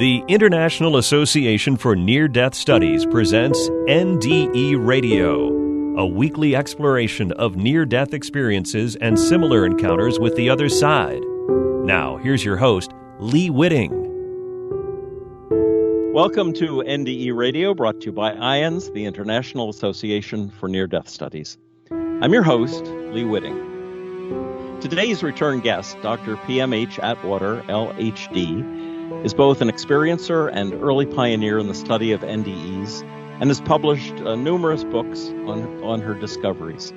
The International Association for Near Death Studies presents NDE Radio, a weekly exploration of near death experiences and similar encounters with the other side. Now, here's your host, Lee Witting. Welcome to NDE Radio, brought to you by IANDS, the International Association for Near Death Studies. I'm your host, Lee Witting. Today's return guest, Dr. PMH Atwater, LHD, is both an experiencer and early pioneer in the study of NDEs and has published uh, numerous books on, on her discoveries.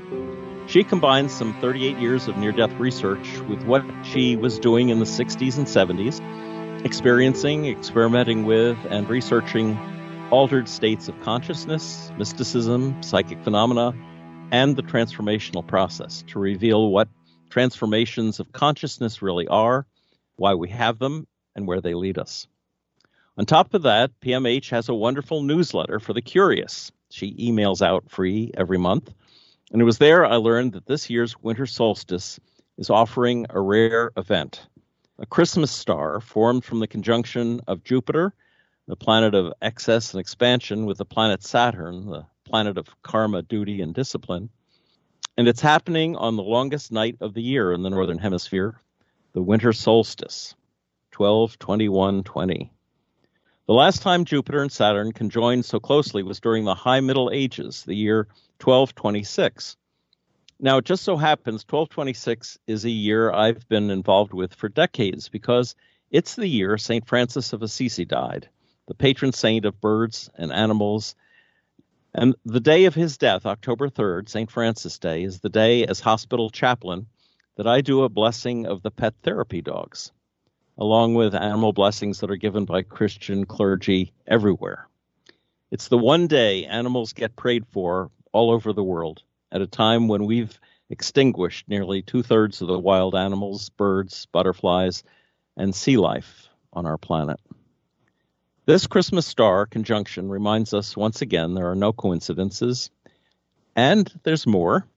She combines some 38 years of near death research with what she was doing in the 60s and 70s, experiencing, experimenting with, and researching altered states of consciousness, mysticism, psychic phenomena, and the transformational process to reveal what transformations of consciousness really are, why we have them, and where they lead us. On top of that, PMH has a wonderful newsletter for the curious. She emails out free every month. And it was there I learned that this year's winter solstice is offering a rare event a Christmas star formed from the conjunction of Jupiter, the planet of excess and expansion, with the planet Saturn, the planet of karma, duty, and discipline. And it's happening on the longest night of the year in the Northern Hemisphere, the winter solstice. 12, 21, 20. The last time Jupiter and Saturn conjoined so closely was during the High Middle Ages, the year 1226. Now, it just so happens 1226 is a year I've been involved with for decades because it's the year St. Francis of Assisi died, the patron saint of birds and animals. And the day of his death, October 3rd, St. Francis Day, is the day as hospital chaplain that I do a blessing of the pet therapy dogs along with animal blessings that are given by Christian clergy everywhere. It's the one day animals get prayed for all over the world at a time when we've extinguished nearly two thirds of the wild animals, birds, butterflies, and sea life on our planet. This Christmas star conjunction reminds us once again there are no coincidences, and there's more.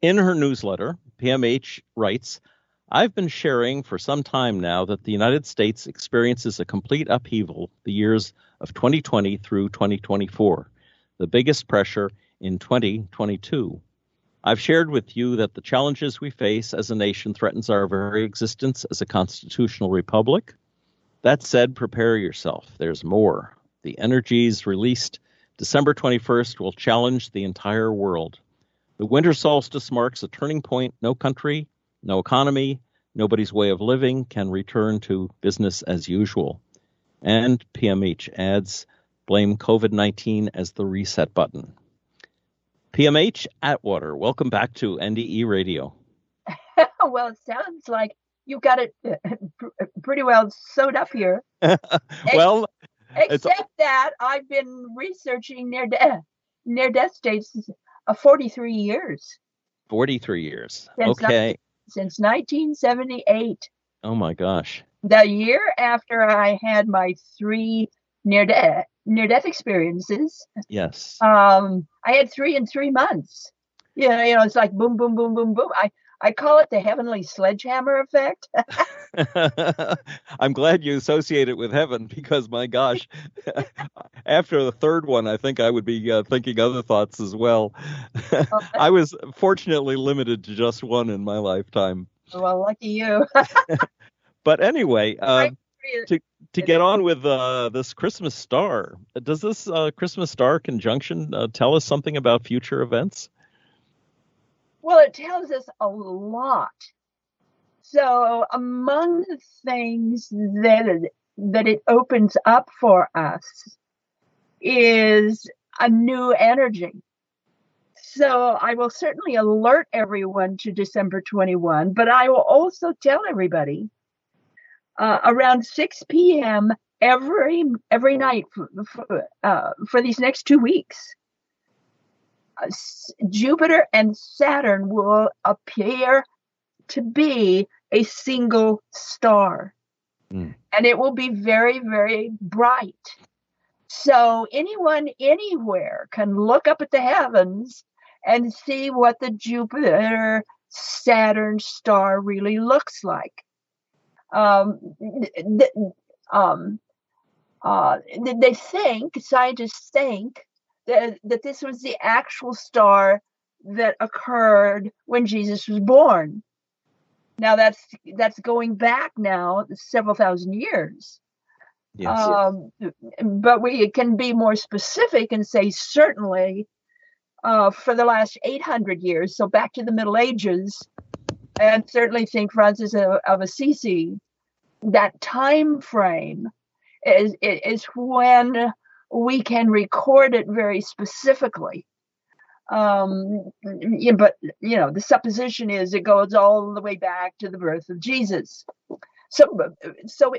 In her newsletter, PMH writes, I've been sharing for some time now that the United States experiences a complete upheaval the years of 2020 through 2024, the biggest pressure in 2022. I've shared with you that the challenges we face as a nation threatens our very existence as a constitutional republic. That said, prepare yourself. There's more. The energies released December 21st will challenge the entire world. The winter solstice marks a turning point no country, no economy, nobody's way of living can return to business as usual. And PMH adds blame COVID 19 as the reset button. PMH Atwater, welcome back to NDE Radio. well, it sounds like you've got it uh, pretty well sewed up here. well, except that I've been researching near death near death states uh, 43 years. 43 years. Since okay since 1978. Oh my gosh. The year after I had my three near death near death experiences. Yes. Um, I had three in three months. Yeah, you know, it's like boom, boom, boom, boom, boom. I I call it the heavenly sledgehammer effect. I'm glad you associate it with heaven because, my gosh, after the third one, I think I would be uh, thinking other thoughts as well. I was fortunately limited to just one in my lifetime. Well, lucky you. but anyway, uh, to to get on with uh, this Christmas star, does this uh, Christmas star conjunction uh, tell us something about future events? Well, it tells us a lot. So, among the things that that it opens up for us is a new energy. So, I will certainly alert everyone to December 21, but I will also tell everybody uh, around 6 p.m. every every night for, for, uh, for these next two weeks Jupiter and Saturn will appear to be a single star. Mm. And it will be very, very bright. So anyone anywhere can look up at the heavens and see what the Jupiter Saturn star really looks like. Um, th- um, Uh, they think, scientists think, that, that this was the actual star that occurred when Jesus was born. Now that's that's going back now several thousand years. Yes. Um, but we can be more specific and say certainly uh, for the last 800 years, so back to the Middle Ages, and certainly St. Francis of, of Assisi, that time frame is, is when we can record it very specifically. Um, but you know, the supposition is it goes all the way back to the birth of Jesus. So, so,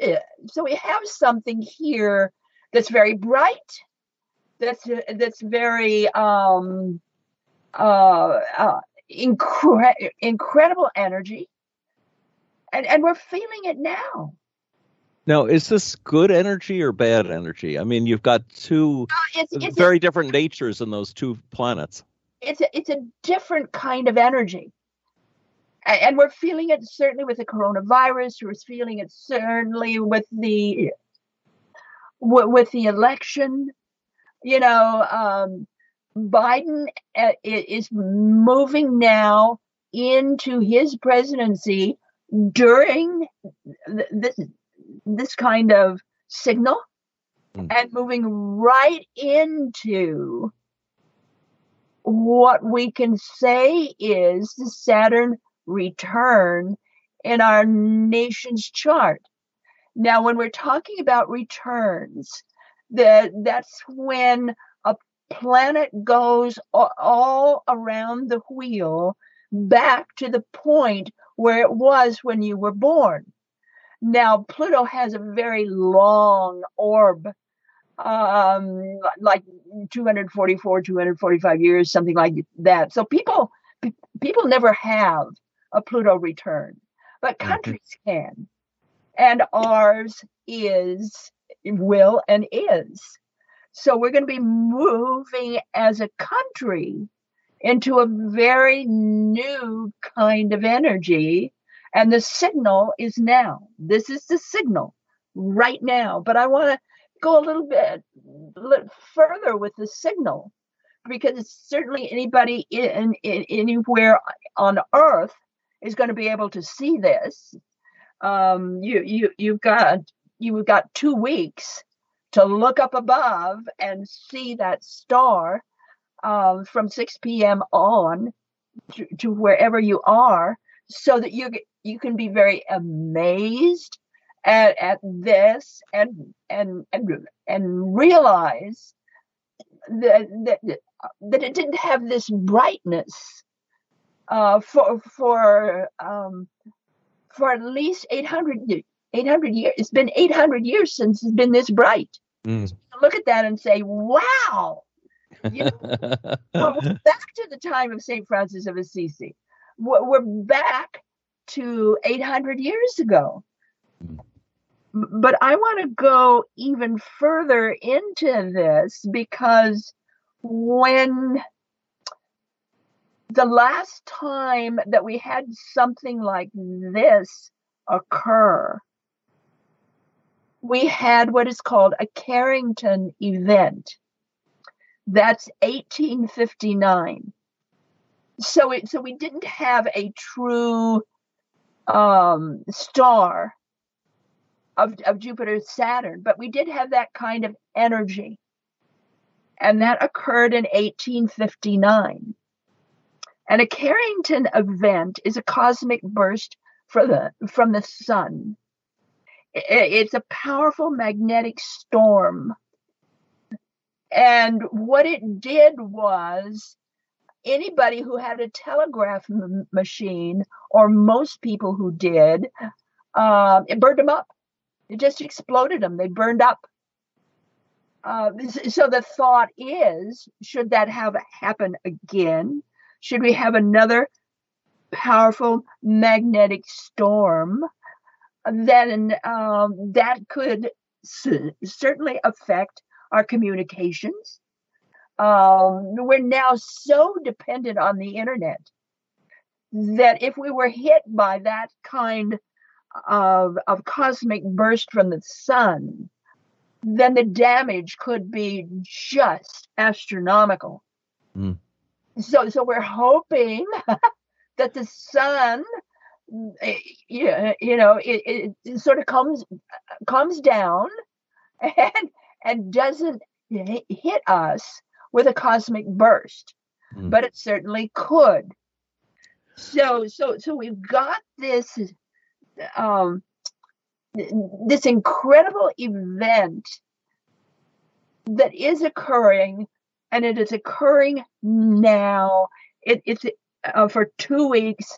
so we have something here that's very bright, that's that's very um, uh, uh, incre- incredible energy, and and we're feeling it now. Now, is this good energy or bad energy? I mean, you've got two uh, it's, it's very a, different natures in those two planets. It's a, it's a different kind of energy. And, we're feeling it certainly with the coronavirus. We're feeling it certainly with the with the election. You know, um, Biden uh, is moving now into his presidency during this this kind of signal mm. and moving right into what we can say is the Saturn return in our nation's chart. Now, when we're talking about returns, that that's when a planet goes all around the wheel back to the point where it was when you were born. Now, Pluto has a very long orb, um, like 244, 245 years, something like that. So people people never have a Pluto return, but mm-hmm. countries mm-hmm. can, and ours is will and is. So we're going to be moving as a country into a very new kind of energy and the signal is now. This is the signal right now. But I want to go a little bit further with the signal because certainly anybody in, in, anywhere on earth is going to be able to see this. Um, you you you've got you've got two weeks to look up above and see that star uh, from 6 p.m. on to, to wherever you are, so that you you can be very amazed at, at this and and and and realize that that that it didn't have this brightness uh, for for um, for at least 800, 800 years. It's been 800 years since it's been this bright. Mm. So look at that and say, wow. You know, back to the time of St. Francis of Assisi. We're back to 800 years ago. Mm. But I want to go even further into this because when the last time that we had something like this occur, we had what is called a Carrington event. That's 1859. So it so we didn't have a true um, star of, of Jupiter's Saturn, but we did have that kind of energy. And that occurred in 1859. And a Carrington event is a cosmic burst the, from the sun. It's a powerful magnetic storm. And what it did was anybody who had a telegraph m- machine, or most people who did, um, it burned them up. It just exploded them. They burned up. Uh, so the thought is, should that have happen again? Should we have another powerful magnetic storm? Then um, that could c- certainly affect our communications um, we're now so dependent on the internet that if we were hit by that kind of, of cosmic burst from the sun, then the damage could be just astronomical. Mm. So, so we're hoping that the sun, eh, you know, it, it sort of comes comes down and and doesn't hit us with a cosmic burst, mm. but it certainly could. So, so, so we've got this um, this incredible event that is occurring and it is occurring now it, it's uh, for two weeks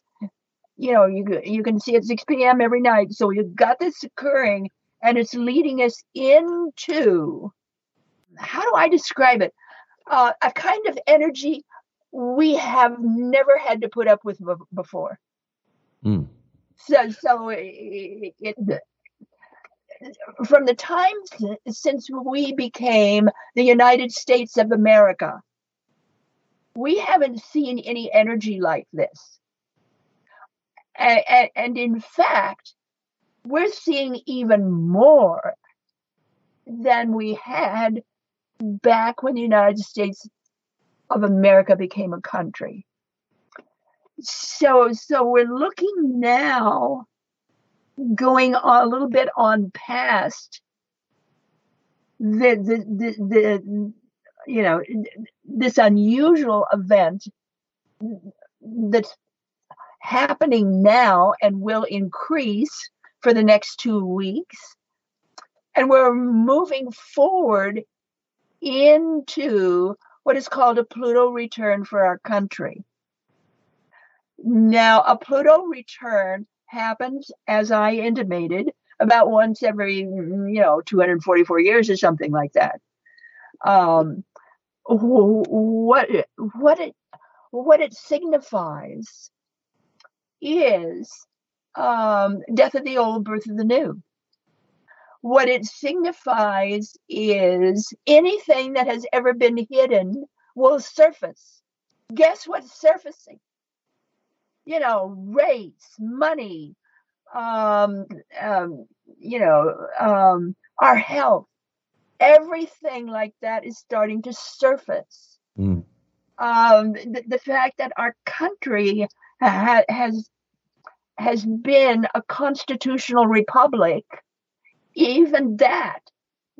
you know you, you can see at 6 p.m every night so you've got this occurring and it's leading us into how do i describe it uh, a kind of energy we have never had to put up with before mm. so so it, it, from the time since we became the United States of America, we haven't seen any energy like this. And, and, in fact, we're seeing even more than we had back when the United States of America became a country. So, so we're looking now going a little bit on past the, the, the, the you know this unusual event that's happening now and will increase for the next two weeks and we're moving forward into what is called a pluto return for our country now a pluto return happens, as I intimated, about once every, you know, 244 years or something like that. Um, what what it what it signifies is um, death of the old, birth of the new. What it signifies is anything that has ever been hidden will surface. Guess what's surfacing? you know, race, money, um, um, you know, um, our health, everything like that is starting to surface. Mm. Um, the, the, fact that our country ha- has has been a constitutional republic, even that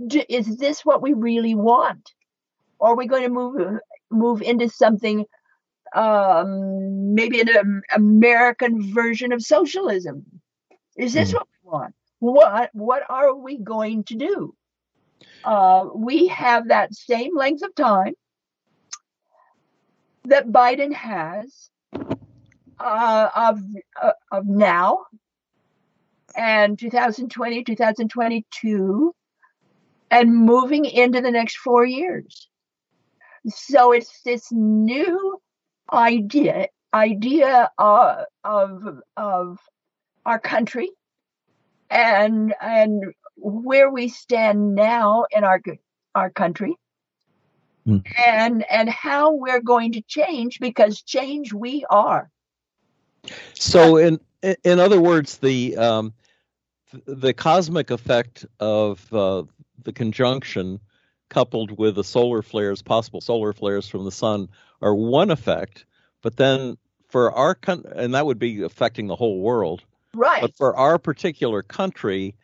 is this what we really want? Or are we going to move move into something um, maybe an American version of socialism. Is this mm. what we want? What what are we going to do? Uh, we have that same length of time that Biden has uh, of uh, of now and 2020, 2022, and moving into the next four years. So it's this new idea idea of of, of our country and and where we stand now in our our country mm. and and how we're going to change because change we are so in in other words the um, the cosmic effect of uh, the conjunction coupled with the solar flares possible solar flares from the sun are one effect, but then for our country, and that would be affecting the whole world. Right. But for our particular country,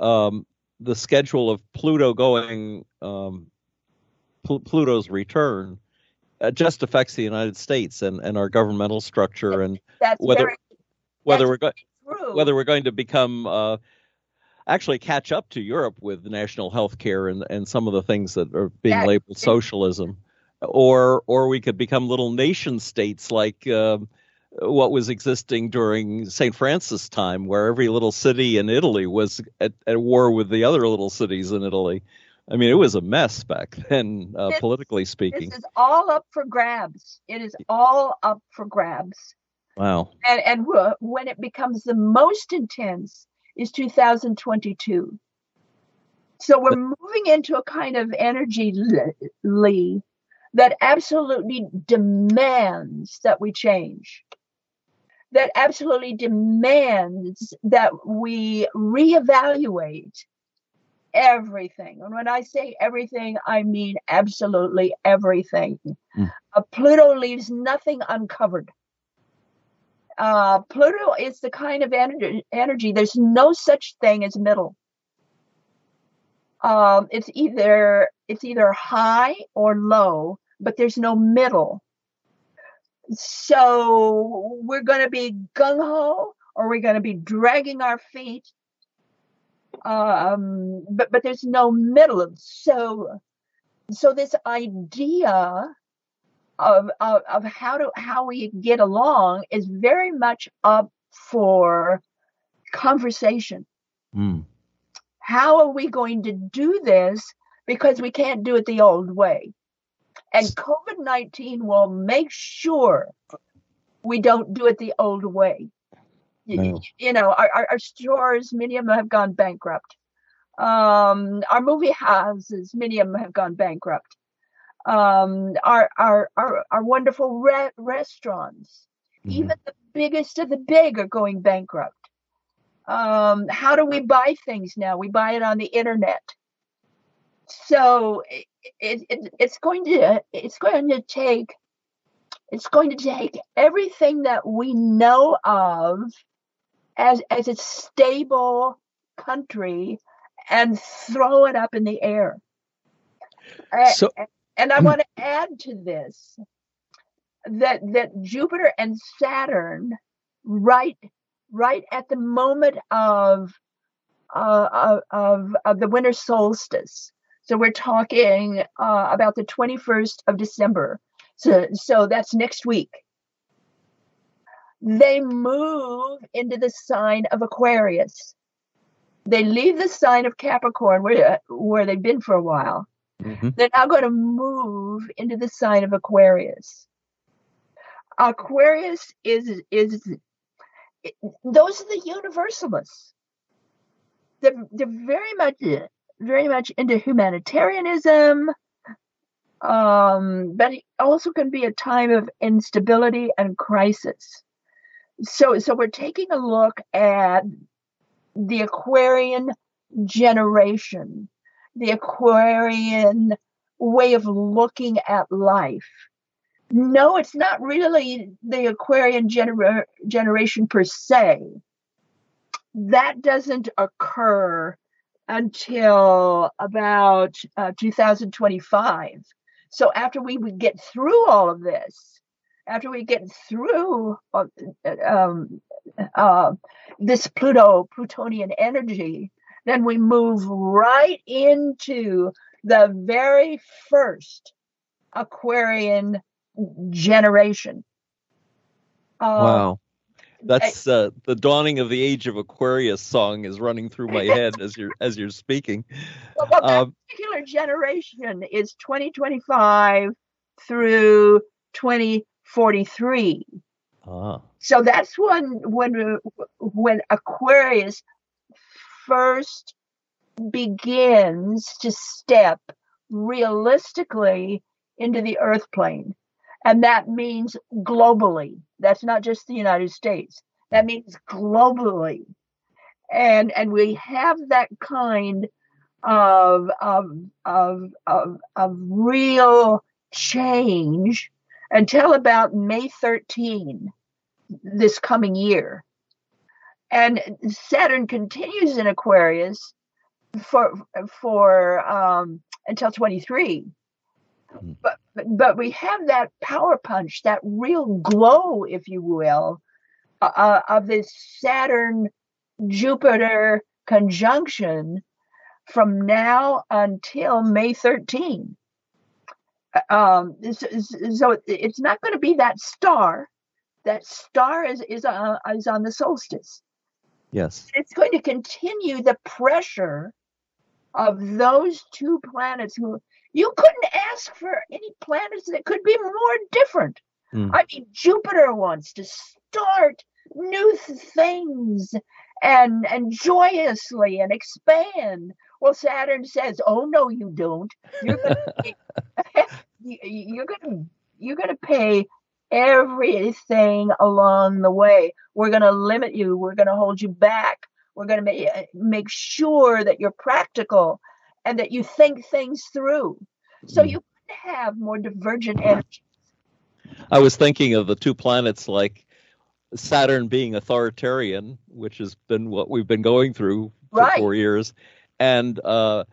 um, the schedule of Pluto going, um, Pl- Pluto's return, uh, just affects the United States and, and our governmental structure and that's whether very, whether we're going whether we're going to become uh, actually catch up to Europe with national health care and, and some of the things that are being labeled socialism or or we could become little nation states like uh, what was existing during St. Francis time, where every little city in Italy was at, at, war with the other little cities in Italy. I mean, it was a mess back then, uh, this, politically speaking. This is all up for grabs. It is all up for grabs. Wow. And and when it becomes the most intense is 2022. So we're moving into a kind of energy, Lee, that absolutely demands that we change, that absolutely demands that we reevaluate everything. And when I say everything, I mean absolutely everything. Mm. Uh, Pluto leaves nothing uncovered. Uh, Pluto is the kind of energy, energy, there's no such thing as middle. Um, it's either it's either high or low, but there's no middle. So we're going to be gung ho, or we're going to be dragging our feet, um, but but there's no middle. So so this idea of, of of how to how we get along is very much up for conversation. Mm. How are we going to do this? Because we can't do it the old way. And COVID 19 will make sure we don't do it the old way. No. You know, our, our, our, stores, many of them have gone bankrupt. Um, our movie houses, many of them have gone bankrupt. Um, our, our, our, our wonderful re- restaurants, mm-hmm. even the biggest of the big are going bankrupt. Um, how do we buy things now? We buy it on the internet. So it, it, it's going to it's going to take it's going to take everything that we know of as as a stable country and throw it up in the air. So, and, I want to add to this that that Jupiter and Saturn right right at the moment of uh, of, of the winter solstice. So we're talking uh, about the 21st of December. So so that's next week they move into the sign of Aquarius. They leave the sign of Capricorn where, where they've been for a while. Mm-hmm. They're now going to move into the sign of Aquarius. Aquarius is is those are the universalists. They're, they're very much very much into humanitarianism, um, but it also can be a time of instability and crisis so so we're taking a look at the Aquarian generation, the Aquarian way of looking at life. No, it's not really the Aquarian gener- generation per se. That doesn't occur until about uh, 2025. So after we get through all of this, after we get through uh, um, uh, this Pluto Plutonian energy, then we move right into the very first Aquarian generation. Uh, wow. That's uh, the dawning of the age of Aquarius song is running through my head as you're as you're speaking. Well, well that um, particular generation is 2025 through 2043. Ah. So that's when when when Aquarius first begins to step realistically into the earth plane. And that means globally. That's not just the United States. That means globally. And and we have that kind of of of of, of real change until about May 13 this coming year. And Saturn continues in Aquarius for for um, until 23. Hmm. But, but we have that power punch, that real glow, if you will, uh, uh of this Saturn Jupiter conjunction from now until May 13 um, so it's not going to be that star. That star is is, uh, is on the solstice. Yes, it's going to continue the pressure of those two planets. Who you couldn't ask for any planets that could be more different. Mm. I mean, Jupiter wants to start new things and and joyously and expand. Well, Saturn says, "Oh no, you don't. You're gonna you're gonna you're gonna pay everything along the way. We're gonna limit you. We're gonna hold you back. We're going to make, make sure that you're practical and that you think things through. So mm. you have more divergent energies. I was thinking of the two planets like Saturn being authoritarian, which has been what we've been going through for right. four years, and uh,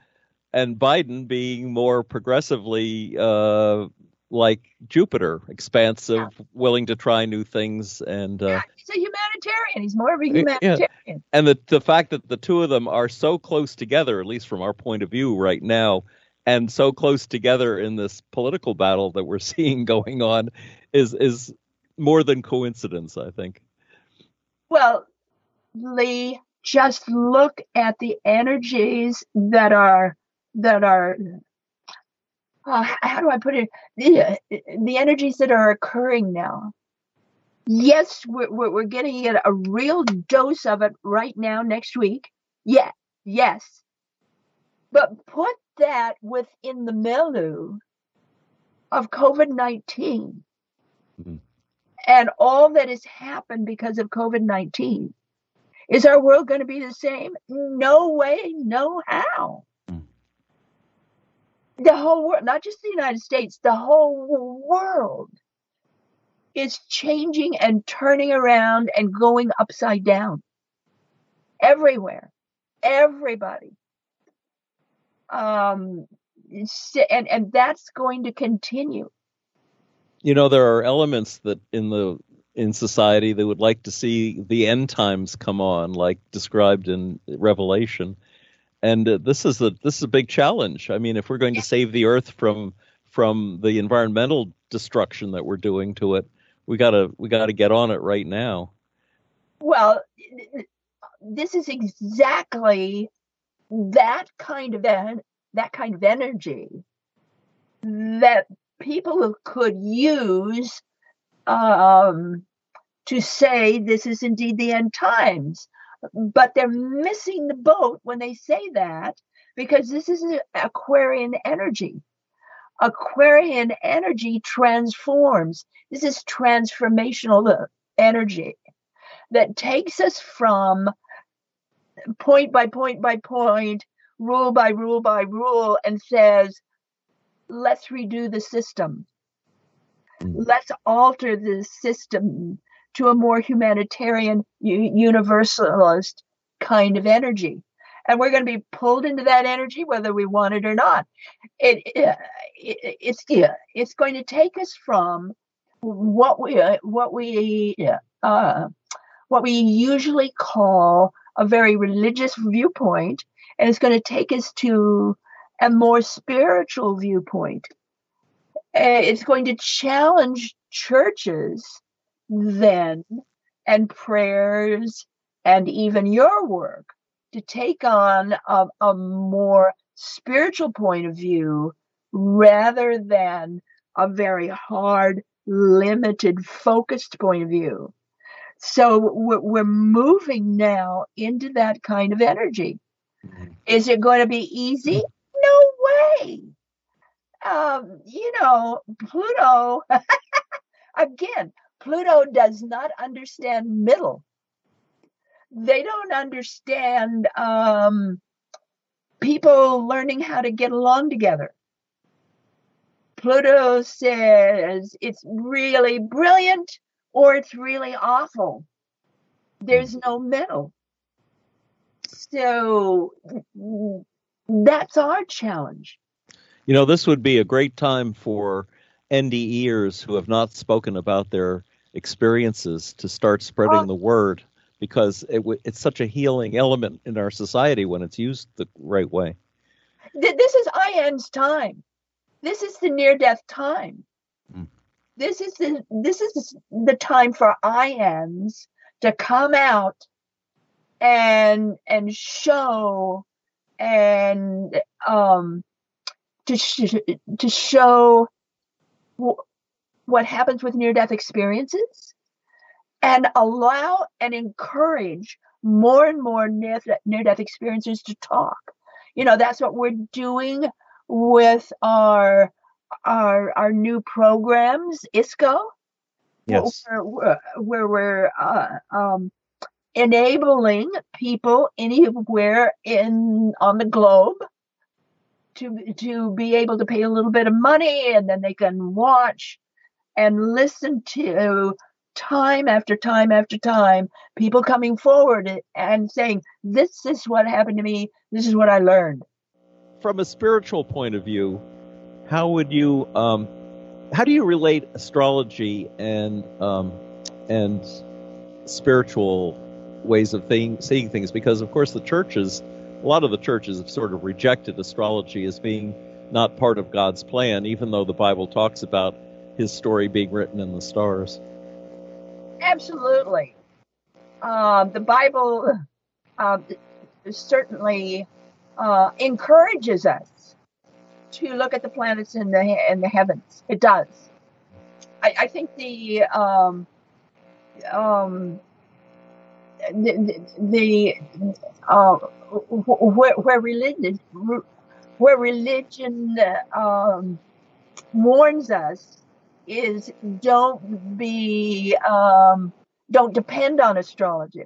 and Biden being more progressively uh, like Jupiter, expansive, yeah. willing to try new things, and uh, yeah, he's a humanitarian. He's more of a humanitarian. Yeah. And the the fact that the two of them are so close together, at least from our point of view right now, and so close together in this political battle that we're seeing going on, is is more than coincidence, I think. Well, Lee, just look at the energies that are that are uh, how do I put it? The, the energies that are occurring now. Yes, we're, we're, we're getting a real dose of it right now next week. Yeah, yes. But put that within the milieu of COVID 19 mm-hmm. and all that has happened because of COVID 19. Is our world going to be the same? No way, no how the whole world, not just the United States, the whole world is changing and turning around and going upside down everywhere. Everybody. Um, and and that's going to continue. You know, there are elements that in the in society they would like to see the end times come on, like described in Revelation and uh, this is a this is a big challenge. I mean, if we're going to save the Earth from from the environmental destruction that we're doing to it, we gotta we gotta get on it right now. Well, this is exactly that kind of en- that kind of energy that people could use um, to say this is indeed the end times but they're missing the boat when they say that because this is Aquarian energy. Aquarian energy transforms. This is transformational energy that takes us from point by point by point, rule by rule by rule, and says, let's redo the system. Mm. Let's alter the system to a more humanitarian, universalist kind of energy. And we're going to be pulled into that energy whether we want it or not. It, it, it's it's going to take us from what we what we uh, what we usually call a very religious viewpoint, and it's going to take us to a more spiritual viewpoint. It's going to challenge churches then and prayers and even your work to take on a, a more spiritual point of view rather than a very hard, limited, focused point of view. So we're, moving now into that kind of energy. Mm-hmm. Is it going to be easy? No way. Um, you know, Pluto, again, Pluto does not understand middle. They don't understand um, people learning how to get along together. Pluto says it's really brilliant or it's really awful. There's no middle. So that's our challenge. You know, this would be a great time for NDEers who have not spoken about their experiences to start spreading well, the word because it, it's such a healing element in our society when it's used the right way. This is IANDS' time. This is the near death time. Mm. This is the this is the time for IANDS to come out and and show and um to sh- to show what happens with near death experiences and allow and encourage more and more near death experiences to talk. You know, that's what we're doing with our our our new programs, ISCO. Yes. Where, where we're uh, um, enabling people anywhere in on the globe to to be able to pay a little bit of money and then they can watch and listen to time after time after time people coming forward and saying this is what happened to me. This is what i learned. From a spiritual point of view how would you um, how do you relate astrology and um, and spiritual ways of thing, seeing things? Because of course the churches a lot of the churches have sort of rejected astrology as being not part of God's plan even though the Bible talks about his story being written in the stars. Absolutely. Um, the Bible uh, certainly uh, encourages us to look at the planets in the in the heavens. It does. I, I think the um, um, the, the uh, where, where religion where religion um, warns us is don't be um, don't depend on astrology.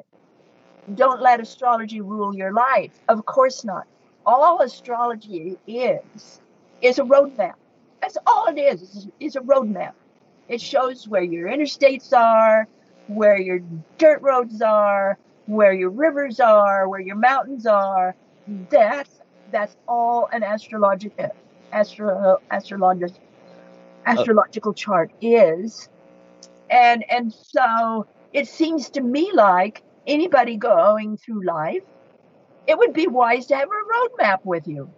Don't let astrology rule your life. Of course not. All astrology is is a roadmap. That's all it is is a roadmap. It shows where your interstates are where your dirt roads are, where your rivers are, where your mountains are. That's that's all an astrological astro astrological Uh, astrological chart is. And and so it seems to me like anybody going through life, it would be wise to have a roadmap with you.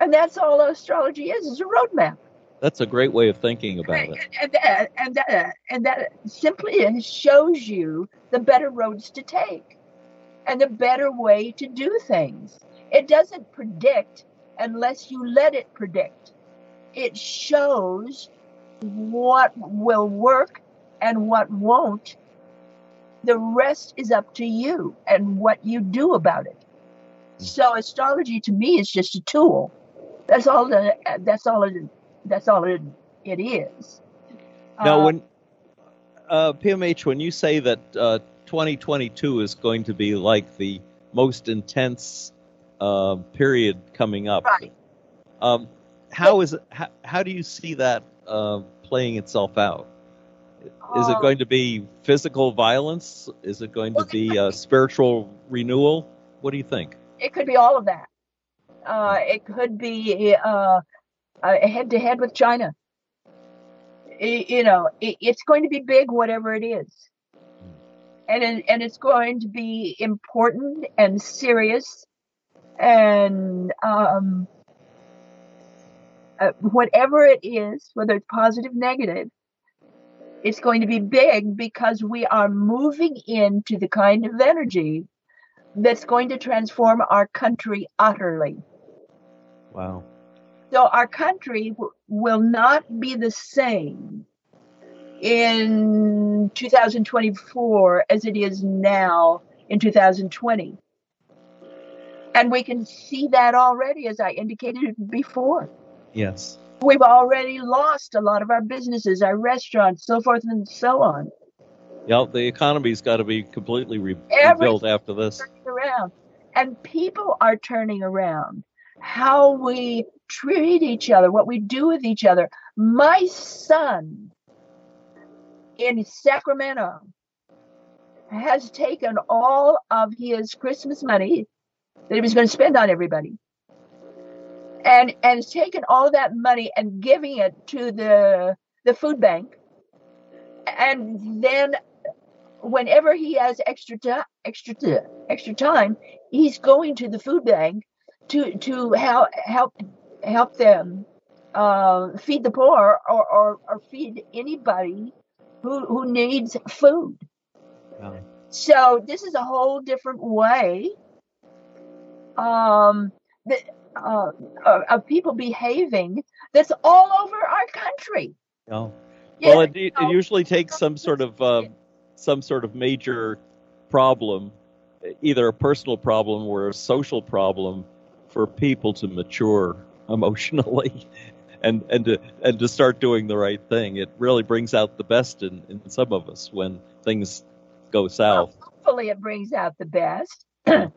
And that's all astrology is, is a roadmap. That's a great way of thinking about it. And that, and that, and that simply shows you the better roads to take and the better way to do things. It doesn't predict unless you let it predict. It shows what will work and what won't. The rest is up to you and what you do about it. Hmm. So astrology to me is just a tool. That's all the, that's all it that's all it, it is. Now, uh, when uh, PMH, when you say that uh, 2022 is going to be like the most intense uh, period coming up, right. um, how is it? How, how, do you see that uh, playing itself out? Is it um, going to be physical violence? Is it going to be a spiritual renewal? What do you think? It could be all of that. Uh, it could be uh, head to head with China. It, you know, it, it's going to be big, whatever it is, and it, and it's going to be important and serious, and um, uh, whatever it is, whether it's positive, negative, it's going to be big because we are moving into the kind of energy that's going to transform our country utterly. Wow. So our country w- will not be the same in 2024 as it is now in 2020. And we can see that already, as I indicated before. Yes. We've already lost a lot of our businesses, our restaurants, so forth and so on. Yeah, the economy's got to be completely re- rebuilt after this. Around. And people are turning around. How we treat each other, what we do with each other. My son in Sacramento has taken all of his Christmas money that he was going to spend on everybody and and taken all of that money and giving it to the the food bank. And then whenever he has extra time extra extra time he's going to the food bank to to help help help them uh, feed the poor or, or, or, feed anybody who, who needs food. So this is a whole different way. Um, that, uh, of people behaving that's all over our country. Oh. Well, it, it, usually takes some sort of uh, some sort of major problem, either a personal problem or a social problem, for people to mature emotionally and and to and to start doing the right thing. It really brings out the best in, in some of us when things go south. hopefully it brings out the best. uh,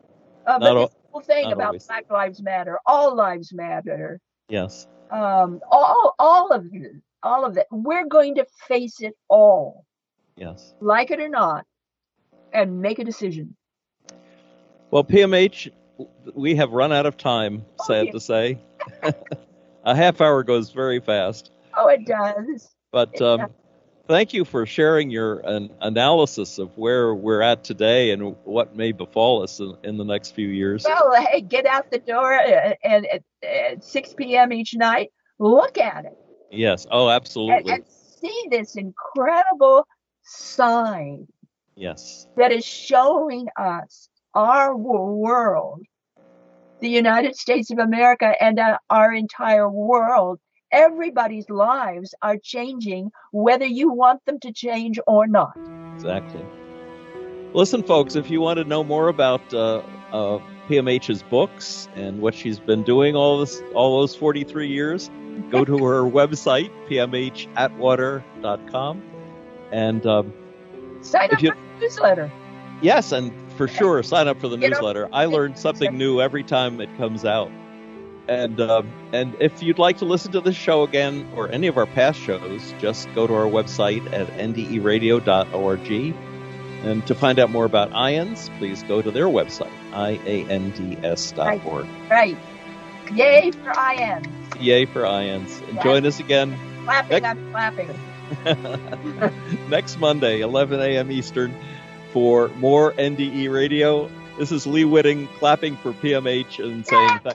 but this whole thing about always. Black Lives Matter, all lives matter, Yes. um, all all of it, all of that. We're going to face it all, Yes. like it or not, and make a decision. Well, PMH, we have run out of time, sad Okay. to say. a half hour goes very fast. Oh, it does. But It um, does. Thank you for sharing your an analysis of where we're at today and what may befall us in, in the next few years. Well, hey, get out the door uh, and at, at 6 p.m. each night, look at it Yes. Oh, absolutely. and see this incredible sign Yes. that is showing us our world, the United States of America, and uh, our entire world. Everybody's lives are changing, whether you want them to change or not. Exactly. Listen, folks, if you want to know more about uh, uh, PMH's books and what she's been doing all this, all those 43 years, go to her website, pmhatwater.com. And um, Sign up you- for the newsletter. yes, and for sure, sign up for the You know, newsletter. I learn something new every time it comes out. And um, and if you'd like to listen to this show again or any of our past shows, just go to our website at nderadio.org. And to find out more about IANDS, please go to their website, iands.org. Right. Yay for IM. Yay for IANDS. And join us again Clapping, Next- I'm clapping. next Monday, 11 a.m. Eastern, for more NDE radio. This is Lee Witting clapping for PMH and saying th-